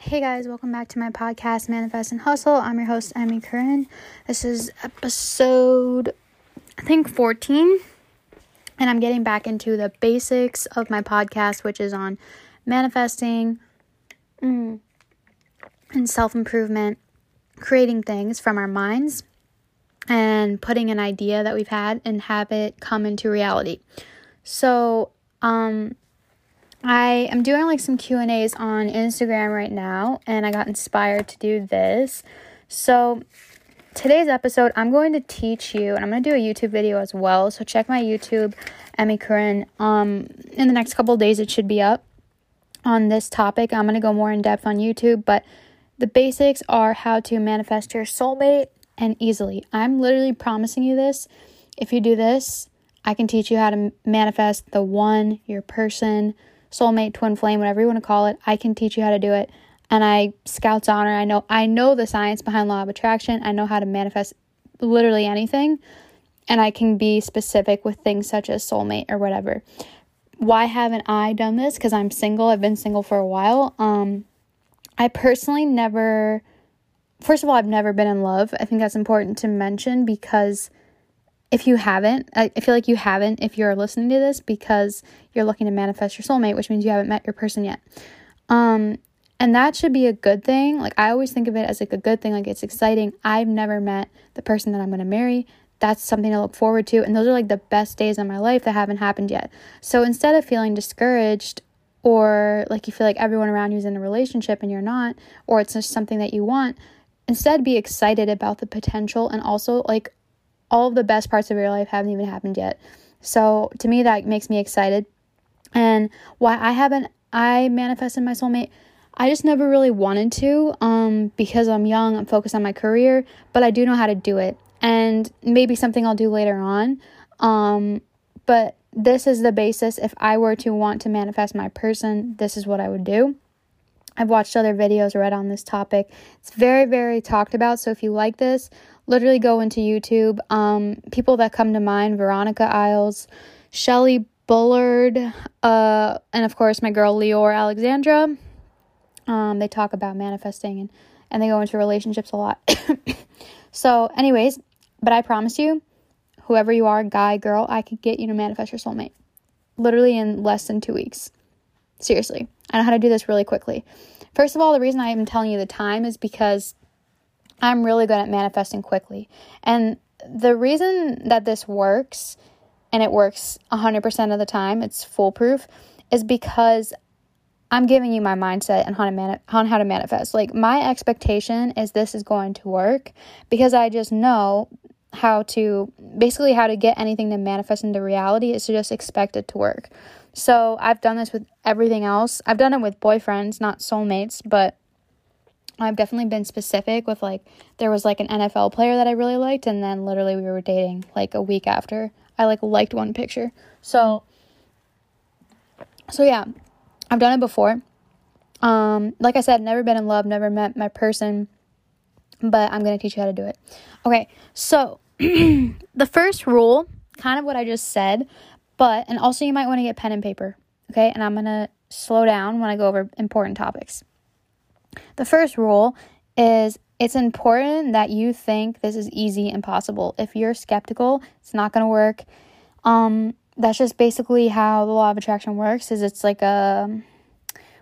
Hey guys, welcome back to my podcast, Manifest and Hustle. I'm your host, Emmy Curran. This is episode, I think, 14. And I'm getting back into the basics of my podcast, which is on manifesting mm, and self improvement, creating things from our minds, and putting an idea that we've had and have it come into reality. So, um, I am doing like some Q&As on Instagram right now and I got inspired to do this. So today's episode I'm going to teach you and I'm going to do a YouTube video as well. So check my YouTube Emmy Curran. Um in the next couple days it should be up on this topic. I'm going to go more in depth on YouTube, but the basics are how to manifest your soulmate and easily. I'm literally promising you this. If you do this, I can teach you how to manifest the one, your person, soulmate, twin flame, whatever you want to call it. I can teach you how to do it. And I scouts honor. I know I know the science behind law of attraction. I know how to manifest literally anything. And I can be specific with things such as soulmate or whatever. Why haven't I done this? Because I'm single. I've been single for a while. Um, I personally never first of all, I've never been in love. I think that's important to mention because if you haven't, I feel like you haven't if you're listening to this because you're looking to manifest your soulmate, which means you haven't met your person yet. Um, and that should be a good thing. Like I always think of it as like a good thing, like it's exciting. I've never met the person that I'm going to marry. That's something to look forward to, and those are like the best days of my life that haven't happened yet. So instead of feeling discouraged or like you feel like everyone around you is in a relationship and you're not, or it's just something that you want, instead be excited about the potential and also like all of the best parts of your life haven't even happened yet. So to me, that makes me excited. And why I haven't, I manifested my soulmate. I just never really wanted to um, because I'm young, I'm focused on my career, but I do know how to do it. And maybe something I'll do later on. Um, but this is the basis. If I were to want to manifest my person, this is what I would do. I've watched other videos read on this topic. It's very, very talked about. So if you like this, literally go into YouTube. Um, people that come to mind Veronica Isles, Shelly Bullard, uh, and of course my girl Leor Alexandra. Um, they talk about manifesting and, and they go into relationships a lot. so, anyways, but I promise you, whoever you are, guy, girl, I could get you to manifest your soulmate literally in less than two weeks. Seriously. I know how to do this really quickly. First of all, the reason I am telling you the time is because I'm really good at manifesting quickly. And the reason that this works, and it works 100% of the time, it's foolproof, is because I'm giving you my mindset and how to mani- on how to manifest. Like my expectation is this is going to work because I just know how to basically how to get anything to manifest into reality is to just expect it to work. So I've done this with everything else. I've done it with boyfriends, not soulmates, but I've definitely been specific with like there was like an NFL player that I really liked and then literally we were dating like a week after I like liked one picture. So so yeah, I've done it before. Um like I said, never been in love, never met my person, but I'm going to teach you how to do it. Okay. So the first rule, kind of what I just said, but, and also you might want to get pen and paper, okay? And I'm going to slow down when I go over important topics. The first rule is it's important that you think this is easy and possible. If you're skeptical, it's not going to work. Um, that's just basically how the law of attraction works is it's like a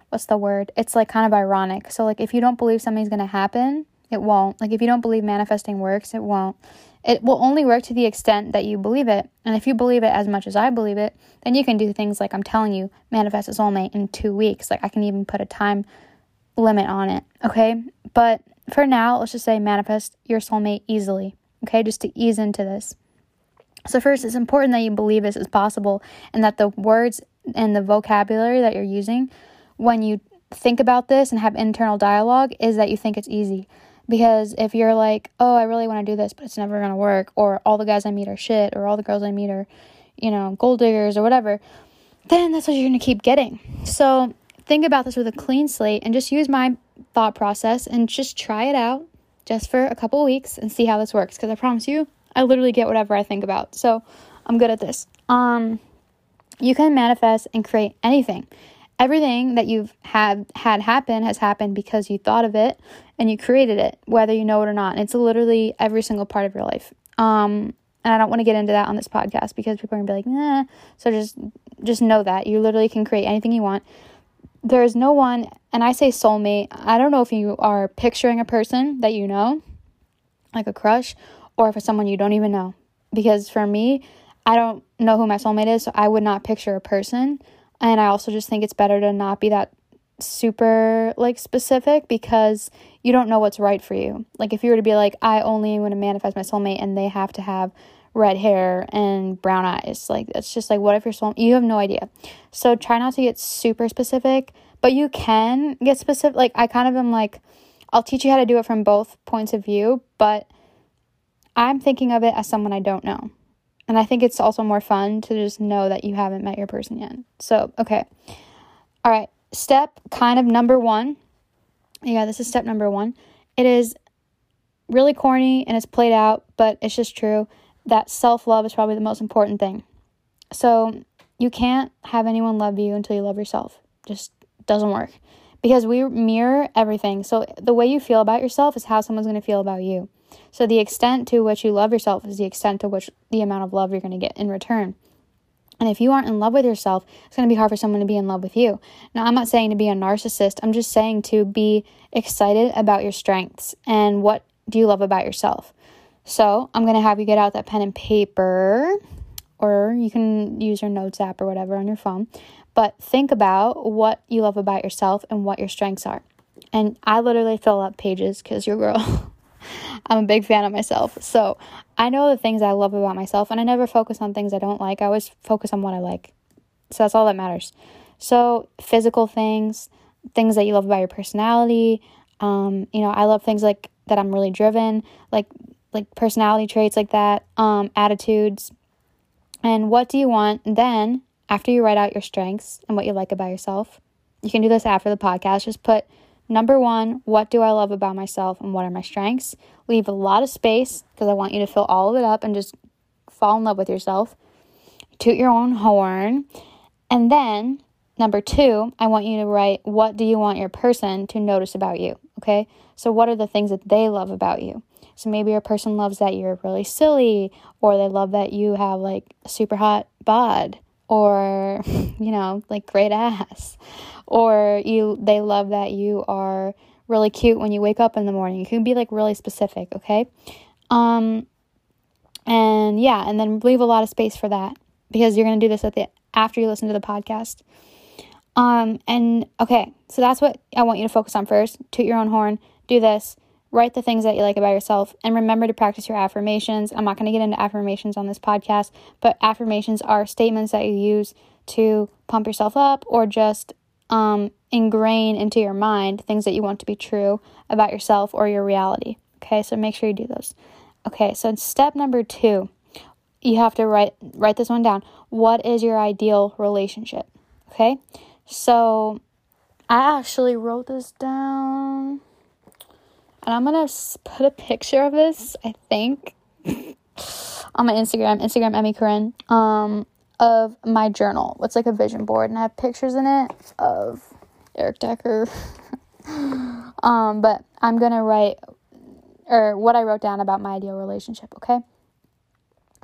what's the word? It's like kind of ironic. So like if you don't believe something's going to happen, it won't. Like if you don't believe manifesting works, it won't. It will only work to the extent that you believe it. And if you believe it as much as I believe it, then you can do things like I'm telling you, manifest a soulmate in two weeks. Like I can even put a time limit on it. Okay. But for now, let's just say manifest your soulmate easily. Okay. Just to ease into this. So, first, it's important that you believe this is possible and that the words and the vocabulary that you're using when you think about this and have internal dialogue is that you think it's easy. Because if you're like, oh, I really want to do this, but it's never going to work, or all the guys I meet are shit, or all the girls I meet are, you know, gold diggers or whatever, then that's what you're going to keep getting. So think about this with a clean slate and just use my thought process and just try it out just for a couple weeks and see how this works. Because I promise you, I literally get whatever I think about. So I'm good at this. Um, you can manifest and create anything. everything that you've had had happen has happened because you thought of it and you created it, whether you know it or not. And it's literally every single part of your life. Um, and I don't want to get into that on this podcast because people are gonna be like, nah. So just just know that you literally can create anything you want. There is no one, and I say soulmate. I don't know if you are picturing a person that you know, like a crush, or if it's someone you don't even know. Because for me, I don't know who my soulmate is, so I would not picture a person. And I also just think it's better to not be that super like specific because you don't know what's right for you. Like if you were to be like, I only want to manifest my soulmate and they have to have red hair and brown eyes. Like it's just like what if you're soul you have no idea. So try not to get super specific, but you can get specific. Like I kind of am like I'll teach you how to do it from both points of view, but I'm thinking of it as someone I don't know. And I think it's also more fun to just know that you haven't met your person yet. So, okay. All right. Step kind of number one. Yeah, this is step number one. It is really corny and it's played out, but it's just true that self love is probably the most important thing. So, you can't have anyone love you until you love yourself. Just doesn't work because we mirror everything. So, the way you feel about yourself is how someone's going to feel about you. So, the extent to which you love yourself is the extent to which the amount of love you're going to get in return. And if you aren't in love with yourself, it's going to be hard for someone to be in love with you. Now, I'm not saying to be a narcissist, I'm just saying to be excited about your strengths and what do you love about yourself. So, I'm going to have you get out that pen and paper, or you can use your notes app or whatever on your phone. But think about what you love about yourself and what your strengths are. And I literally fill up pages because your girl. I'm a big fan of myself. So I know the things I love about myself, and I never focus on things I don't like. I always focus on what I like. So that's all that matters. So, physical things, things that you love about your personality. Um, you know, I love things like that I'm really driven, like like personality traits like that, um, attitudes. And what do you want then after you write out your strengths and what you like about yourself? You can do this after the podcast. Just put Number one, what do I love about myself and what are my strengths? Leave a lot of space because I want you to fill all of it up and just fall in love with yourself. Toot your own horn. And then, number two, I want you to write what do you want your person to notice about you? Okay. So, what are the things that they love about you? So, maybe your person loves that you're really silly, or they love that you have like super hot bod, or, you know, like great ass or you they love that you are really cute when you wake up in the morning. You can be like really specific, okay? Um and yeah, and then leave a lot of space for that because you're to do this at the after you listen to the podcast. Um and okay, so that's what I want you to focus on first. Toot your own horn, do this. Write the things that you like about yourself and remember to practice your affirmations. I'm not going to get into affirmations on this podcast, but affirmations are statements that you use to pump yourself up or just um, ingrain into your mind things that you want to be true about yourself or your reality. Okay, so make sure you do those. Okay, so step number two, you have to write write this one down. What is your ideal relationship? Okay, so I actually wrote this down, and I'm gonna put a picture of this. I think on my Instagram, Instagram Emmy Curran. Um, of my journal. It's like a vision board, and I have pictures in it of Eric Decker. um, but I'm gonna write or what I wrote down about my ideal relationship, okay?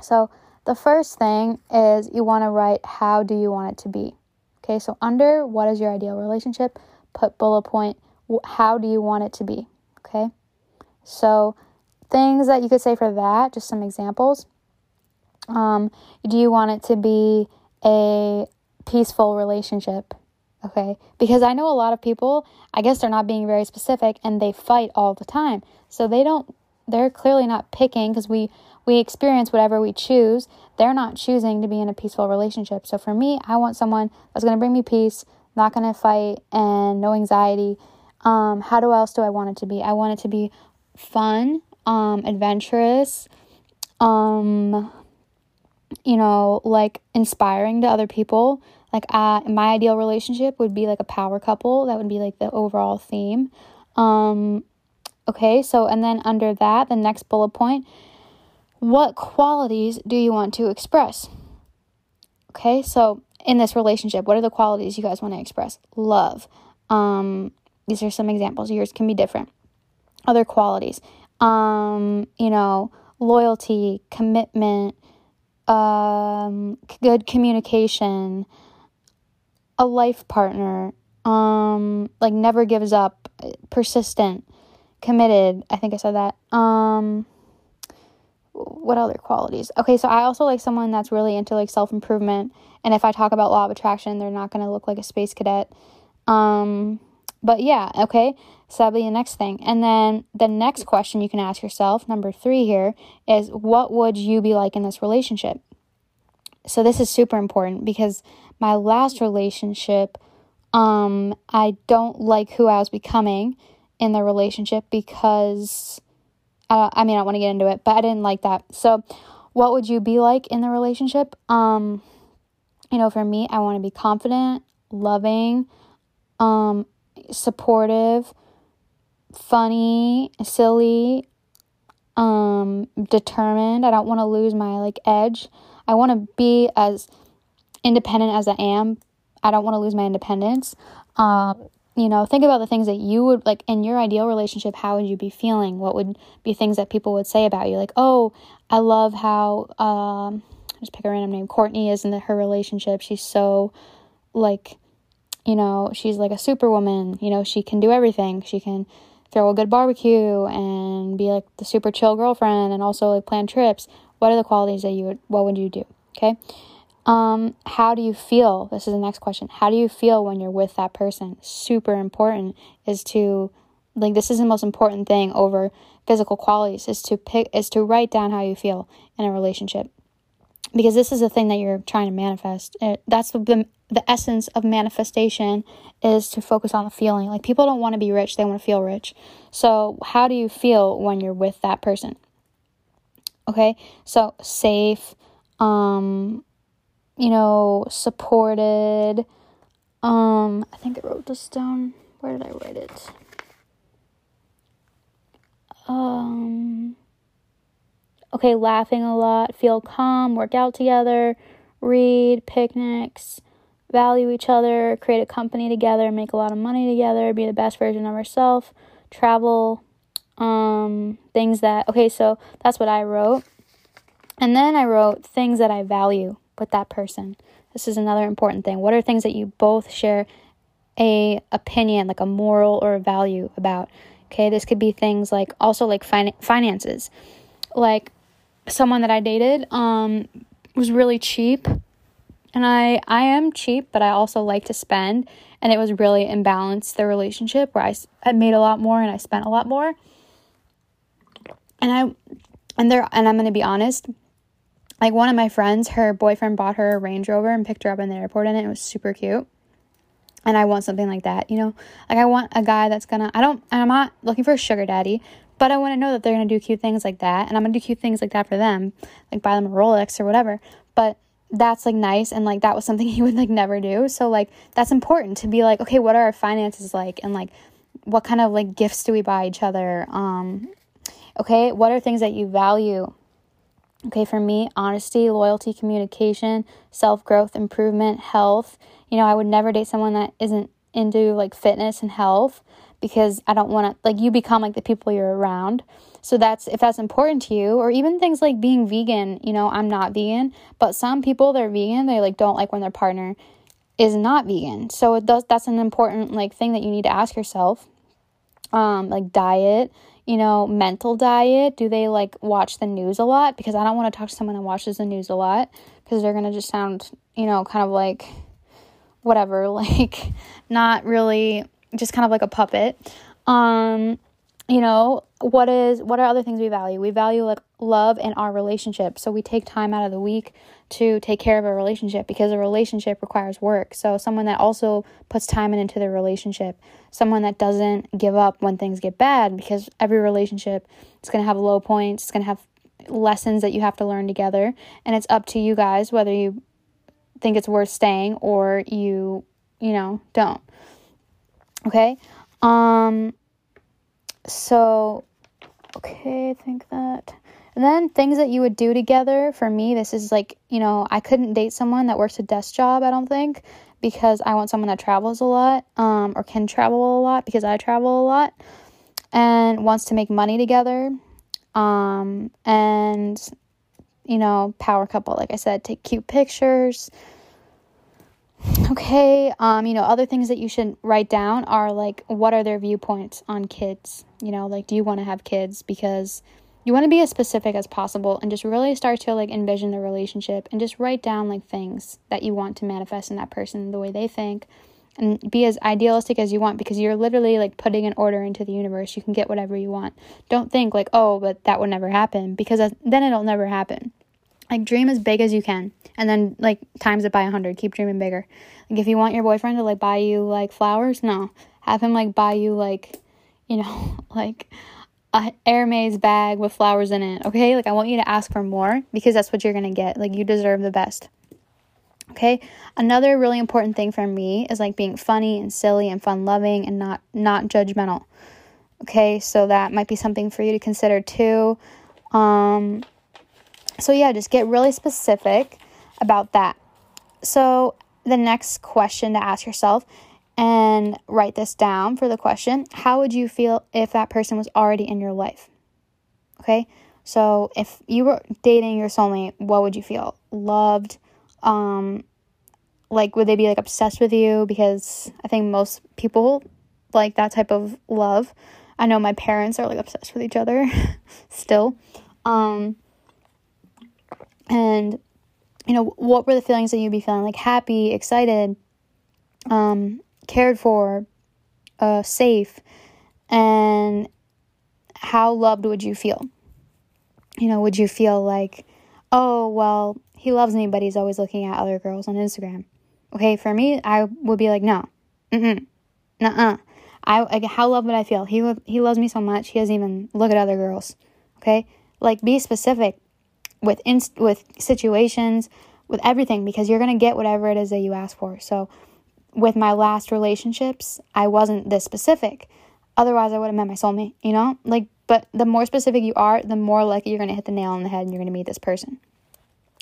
So the first thing is you want to write how do you want it to be? Okay, so under what is your ideal relationship, put bullet point how do you want it to be? Okay, so things that you could say for that, just some examples. Um, do you want it to be a peaceful relationship? Okay, because I know a lot of people, I guess they're not being very specific and they fight all the time. So they don't, they're clearly not picking because we, we experience whatever we choose. They're not choosing to be in a peaceful relationship. So for me, I want someone that's going to bring me peace, not going to fight, and no anxiety. Um, how do else do I want it to be? I want it to be fun, um, adventurous, um, you know, like inspiring to other people. Like, uh, my ideal relationship would be like a power couple. That would be like the overall theme. Um, okay, so and then under that, the next bullet point what qualities do you want to express? Okay, so in this relationship, what are the qualities you guys want to express? Love. Um, these are some examples. Yours can be different. Other qualities. Um, you know, loyalty, commitment, um, good communication, a life partner, um, like never gives up, persistent, committed. I think I said that. Um, what other qualities? Okay, so I also like someone that's really into like self improvement. And if I talk about law of attraction, they're not gonna look like a space cadet. Um, but yeah, okay. So that'll be the next thing. And then the next question you can ask yourself, number three here, is what would you be like in this relationship? So this is super important because my last relationship, um, I don't like who I was becoming in the relationship because I, I mean I want to get into it, but I didn't like that. So what would you be like in the relationship? Um, you know, for me, I want to be confident, loving, um, supportive, funny, silly, um, determined. I don't want to lose my like edge. I want to be as independent as I am. I don't want to lose my independence. Um, you know, think about the things that you would like in your ideal relationship. How would you be feeling? What would be things that people would say about you? Like, oh, I love how, um, just pick a random name, Courtney is in the, her relationship. She's so, like, you know, she's like a superwoman. You know, she can do everything. She can throw a good barbecue and be like the super chill girlfriend and also like plan trips. What are the qualities that you would, what would you do? Okay. Um, how do you feel? This is the next question. How do you feel when you're with that person? Super important is to, like, this is the most important thing over physical qualities is to pick, is to write down how you feel in a relationship because this is the thing that you're trying to manifest. It, that's the, the essence of manifestation is to focus on the feeling. Like people don't want to be rich, they want to feel rich. So, how do you feel when you're with that person? Okay? So, safe, um you know, supported. Um, I think I wrote this down. Where did I write it? Um okay, laughing a lot, feel calm, work out together, read, picnics, value each other, create a company together, make a lot of money together, be the best version of ourselves, travel, um, things that, okay, so that's what I wrote. And then I wrote things that I value with that person. This is another important thing. What are things that you both share a opinion, like a moral or a value about? Okay, this could be things like also like fin- finances. Like someone that I dated um, was really cheap. And I, I am cheap, but I also like to spend. And it was really imbalanced the relationship where I, I made a lot more and I spent a lot more. And I, and there, and I'm going to be honest, like one of my friends, her boyfriend bought her a Range Rover and picked her up in the airport and it. It was super cute. And I want something like that, you know? Like I want a guy that's gonna I don't I'm not looking for a sugar daddy, but I want to know that they're going to do cute things like that. And I'm going to do cute things like that for them, like buy them a Rolex or whatever. But that's like nice. And like that was something he would like never do. So like that's important to be like, okay, what are our finances like? And like, what kind of like gifts do we buy each other? Um, okay, what are things that you value? Okay, for me, honesty, loyalty, communication, self growth, improvement, health. You know, I would never date someone that isn't into like fitness and health because I don't want to like you become like the people you're around. So that's if that's important to you or even things like being vegan, you know, I'm not vegan, but some people they're vegan, they like don't like when their partner is not vegan. So it does that's an important like thing that you need to ask yourself. Um like diet, you know, mental diet. Do they like watch the news a lot? Because I don't want to talk to someone that watches the news a lot because they're going to just sound, you know, kind of like whatever, like not really just kind of like a puppet. Um, you know, what is what are other things we value? We value like love and our relationship. So we take time out of the week to take care of a relationship because a relationship requires work. So someone that also puts time into the relationship, someone that doesn't give up when things get bad because every relationship is going to have low points, it's going to have lessons that you have to learn together, and it's up to you guys whether you think it's worth staying or you, you know, don't. Okay. Um so okay, I think that And then things that you would do together. For me, this is like, you know, I couldn't date someone that works a desk job, I don't think, because I want someone that travels a lot um, or can travel a lot because I travel a lot and wants to make money together. Um, and, you know, power couple, like I said, take cute pictures. Okay, um, you know, other things that you should write down are like what are their viewpoints on kids? You know, like do you want to have kids? Because you want to be as specific as possible and just really start to like envision the relationship and just write down like things that you want to manifest in that person the way they think and be as idealistic as you want because you're literally like putting an order into the universe. You can get whatever you want. Don't think like oh but that would never happen because then it'll never happen like dream as big as you can and then like times it by a 100 keep dreaming bigger like if you want your boyfriend to like buy you like flowers no have him like buy you like you know like a Hermes bag with flowers in it, okay? Like I want you to ask for more because that's what you're going to get. Like you deserve the best. Okay? Another really important thing for me is like being funny and silly and fun loving and not not judgmental. Okay? So that might be something for you to consider too. Um so yeah, just get really specific about that. So the next question to ask yourself and write this down for the question. How would you feel if that person was already in your life? Okay? So if you were dating your soulmate, what would you feel? Loved, um like would they be like obsessed with you because I think most people like that type of love. I know my parents are like obsessed with each other still. Um and you know, what were the feelings that you'd be feeling? Like happy, excited, um, cared for, uh, safe, and how loved would you feel? You know, would you feel like, oh, well, he loves me, but he's always looking at other girls on Instagram? Okay, for me, I would be like, no, mm nuh uh. I like how loved would I feel? He would, he loves me so much he doesn't even look at other girls. Okay, like be specific with inst- with situations, with everything because you're gonna get whatever it is that you ask for. So with my last relationships, I wasn't this specific. Otherwise, I would have met my soulmate, you know? Like, but the more specific you are, the more likely you're going to hit the nail on the head and you're going to meet this person.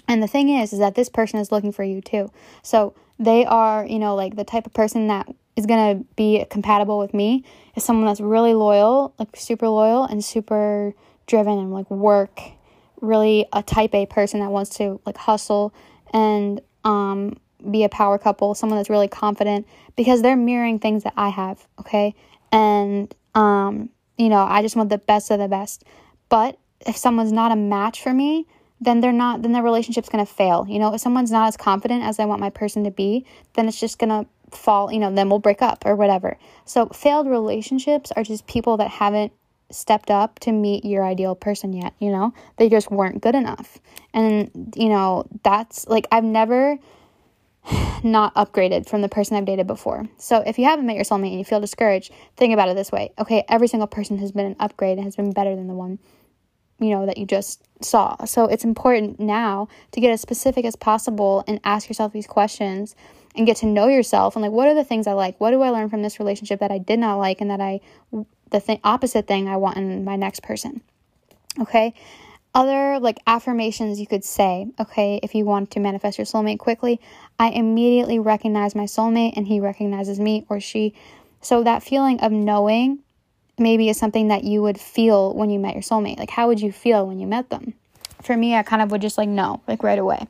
And the thing is, is that this person is looking for you too. So they are, you know, like the type of person that is going to be compatible with me is someone that's really loyal, like super loyal and super driven and like work, really a type A person that wants to like hustle and um be a power couple, someone that's really confident because they're mirroring things that I have, okay? And um, you know, I just want the best of the best. But if someone's not a match for me, then they're not then the relationship's going to fail. You know, if someone's not as confident as I want my person to be, then it's just going to fall, you know, then we'll break up or whatever. So, failed relationships are just people that haven't stepped up to meet your ideal person yet, you know? They just weren't good enough. And you know, that's like I've never not upgraded from the person I've dated before. So if you haven't met your soulmate and you feel discouraged, think about it this way. Okay, every single person has been an upgrade and has been better than the one you know that you just saw. So it's important now to get as specific as possible and ask yourself these questions and get to know yourself and like what are the things I like? What do I learn from this relationship that I did not like and that I the th- opposite thing I want in my next person? Okay? other like affirmations you could say, okay, if you want to manifest your soulmate quickly, I immediately recognize my soulmate and he recognizes me or she. So that feeling of knowing maybe is something that you would feel when you met your soulmate. Like how would you feel when you met them? For me, I kind of would just like know, like right away.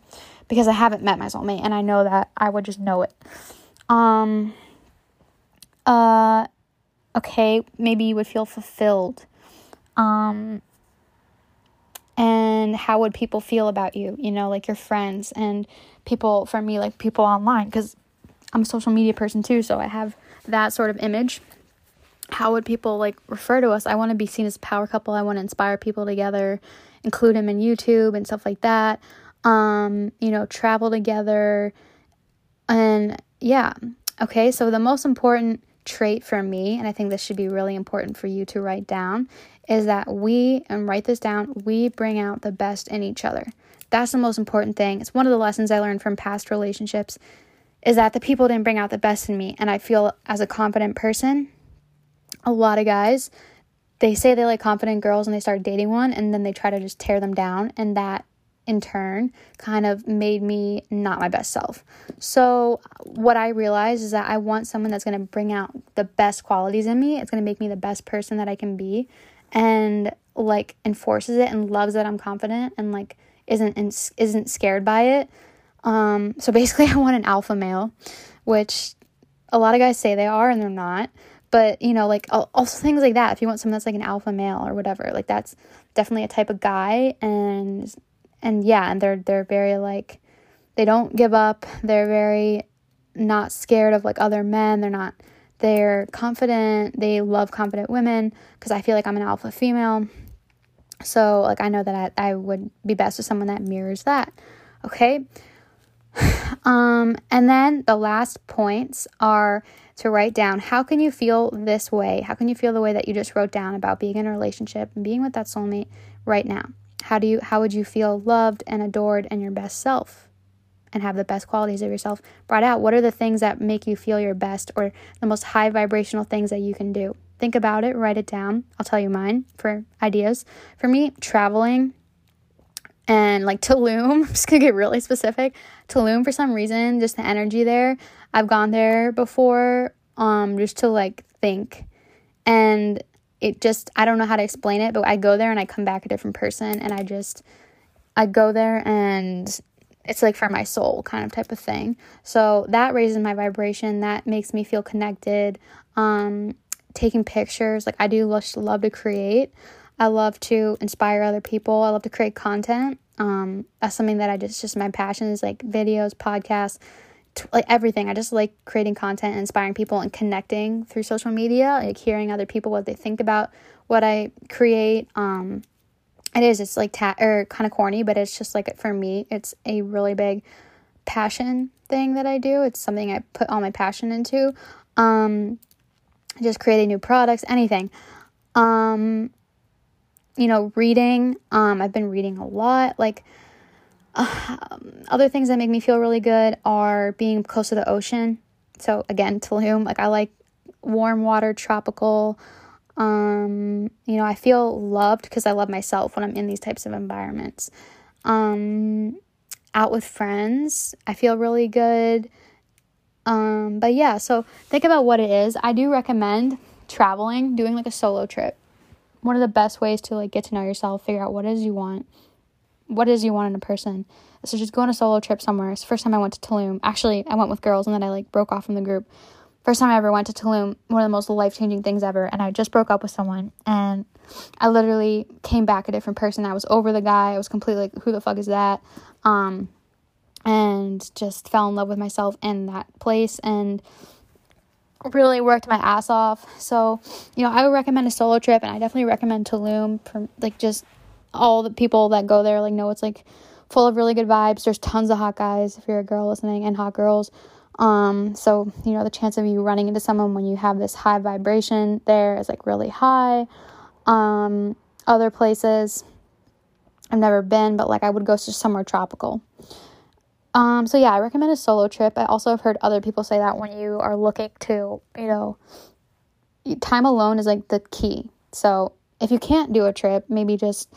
Because I haven't met my soulmate and I know that I would just know it. Um uh okay, maybe you would feel fulfilled. Um and how would people feel about you you know like your friends and people for me like people online because i'm a social media person too so i have that sort of image. How would people like refer to us? I want to be seen as a power couple. I want to inspire people together include them in youtube and stuff like that. Um you know travel together. And yeah okay so the most important trait for me and i think this should be really important for you to write down is that we, and write this down, we bring out the best in each other. That's the most important thing. It's one of the lessons I learned from past relationships is that the people didn't bring out the best in me. And I feel as a confident person, a lot of guys they say they like confident girls and they start dating one and then they try to just tear them down and that in turn kind of made me not my best self. So, what I realized is that I want someone that's going to bring out the best qualities in me. It's going to make me the best person that I can be and like enforces it and loves that I'm confident and like isn't isn't scared by it. Um so basically I want an alpha male, which a lot of guys say they are and they're not. But, you know, like also things like that. If you want someone that's like an alpha male or whatever, like that's definitely a type of guy and and yeah, and they're they're very like they don't give up. They're very not scared of like other men. They're not they're confident. They love confident women because I feel like I'm an alpha female. So like I know that I, I would be best with someone that mirrors that. Okay. Um, and then the last points are to write down how can you feel this way? How can you feel the way that you just wrote down about being in a relationship and being with that soulmate right now? How do you how would you feel loved and adored and your best self? And have the best qualities of yourself brought out. What are the things that make you feel your best or the most high vibrational things that you can do? Think about it, write it down. I'll tell you mine for ideas. For me, traveling and like Tulum, I'm just gonna get really specific. Tulum, for some reason, just the energy there. I've gone there before, um, just to like think. And it just I don't know how to explain it, but I go there and I come back a different person and I just I go there and it's like for my soul kind of type of thing. So that raises my vibration, that makes me feel connected. Um taking pictures, like I do love to create. I love to inspire other people. I love to create content. Um, that's something that I just just my passion is like videos, podcasts, like everything. I just like creating content, inspiring people, and connecting through social media. Like hearing other people what they think about what I create. Um, it is. It's like ta- or kind of corny, but it's just like for me, it's a really big passion thing that I do. It's something I put all my passion into. Um, just creating new products, anything. Um, you know, reading. Um, I've been reading a lot. Like um, other things that make me feel really good are being close to the ocean. So again, Tulum, like I like warm water, tropical. Um, you know, I feel loved because I love myself when I'm in these types of environments. Um, out with friends, I feel really good. Um, but yeah, so think about what it is. I do recommend traveling, doing like a solo trip. One of the best ways to like get to know yourself, figure out what it is you want what is you want in a person. So just go on a solo trip somewhere. It's the first time I went to Tulum. Actually, I went with girls and then I like broke off from the group. First time I ever went to Tulum, one of the most life changing things ever. And I just broke up with someone and I literally came back a different person. I was over the guy. I was completely like, who the fuck is that? Um, and just fell in love with myself in that place and really worked my ass off. So, you know, I would recommend a solo trip and I definitely recommend Tulum for like just all the people that go there like know it's like full of really good vibes. There's tons of hot guys if you're a girl listening and hot girls. Um, so you know the chance of you running into someone when you have this high vibration there is like really high. Um, other places I've never been, but like I would go to somewhere tropical. Um, so yeah, I recommend a solo trip. I also have heard other people say that when you are looking to, you know, time alone is like the key. So if you can't do a trip, maybe just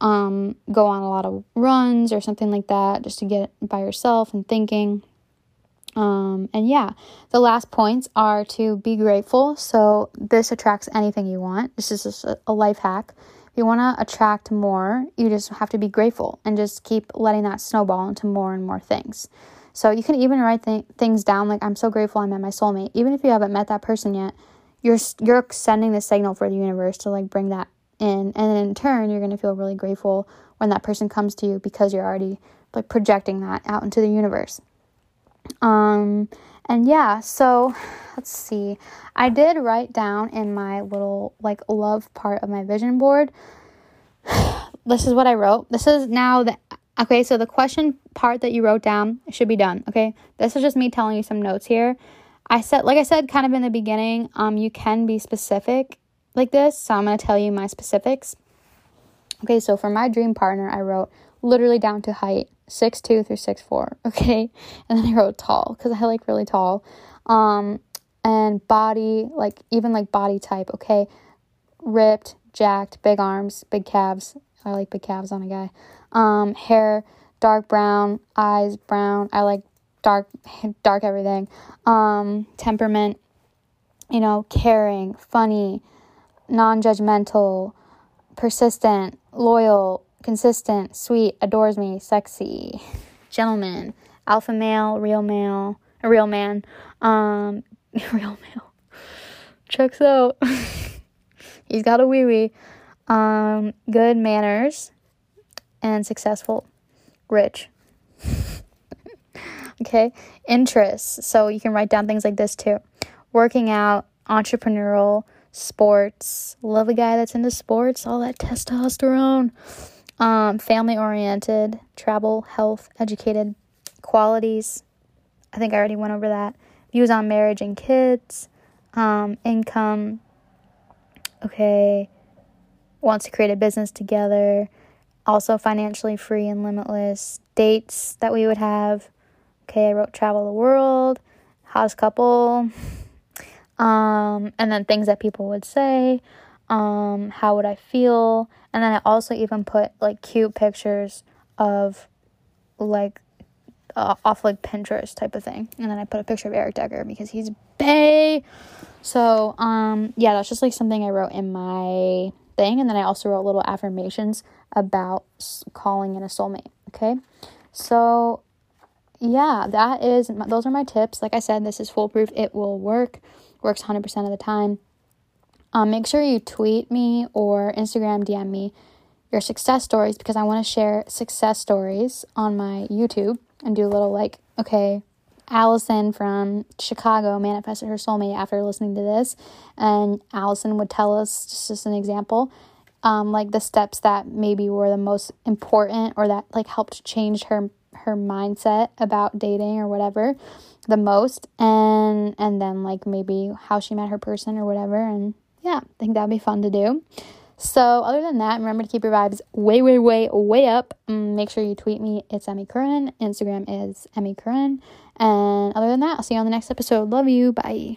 um, go on a lot of runs or something like that just to get by yourself and thinking. Um, and yeah, the last points are to be grateful. So this attracts anything you want. This is just a, life hack. If you want to attract more, you just have to be grateful and just keep letting that snowball into more and more things. So you can even write th- things down like I'm so grateful I met my soulmate. Even if you haven't met that person yet, you're you're sending the signal for the universe to like bring that in and in turn you're going to feel really grateful when that person comes to you because you're already like projecting that out into the universe. Um and yeah so let's see. I did write down in my little like love part of my vision board this is what i wrote. This is now the okay so the question part that you wrote down should be done okay? This is just me telling you some notes here. I said like i said kind of in the beginning um you can be specific like this. So I'm going to tell you my specifics. Okay, so for my dream partner, I wrote literally down to height, six two through six four. Okay, and then I wrote tall because I like really tall. Um, and body, like even like body type. Okay, ripped, jacked, big arms, big calves. I like big calves on a guy. Um, hair, dark brown, eyes brown. I like dark, dark everything. Um, temperament, you know, caring, funny, non judgmental, persistent, loyal, consistent, sweet, adores me, sexy, gentleman, alpha male, real male, a real man, um, real male. Checks out. He's got a wee wee. Um, good manners and successful, rich. okay, interests. So you can write down things like this too working out, entrepreneurial, sports. Love a guy that's into sports, all that testosterone. Um, family oriented, travel, health, educated, qualities. I think I already went over that. Views on marriage and kids, um, income. Okay, wants to create a business together. Also, financially free and limitless. Dates that we would have. Okay, I wrote travel the world, house couple, um, and then things that people would say, um, how would I feel, and then I also even put like cute pictures of like uh, off like Pinterest type of thing, and then I put a picture of Eric Decker because he's bay. So um, yeah, that's just like something I wrote in my thing, and then I also wrote little affirmations about calling in a soulmate. Okay, so yeah, that is those are my tips. Like I said, this is foolproof. It will work works 100% of the time. Um, make sure you tweet me or Instagram DM me your success stories because I want to share success stories on my YouTube and do a little like, okay, Allison from Chicago manifested her soulmate after listening to this. And Allison would tell us, just as an example, um, like the steps that maybe were the most important or that like helped change her her mindset about dating or whatever the most and and then like maybe how she met her person or whatever and yeah i think that'd be fun to do. So other than that remember to keep your vibes way way way way up. Mm, make sure you tweet me. It's emmy curran. Instagram is emmy curran. And other than that i'll see you on the next episode. Love you. Bye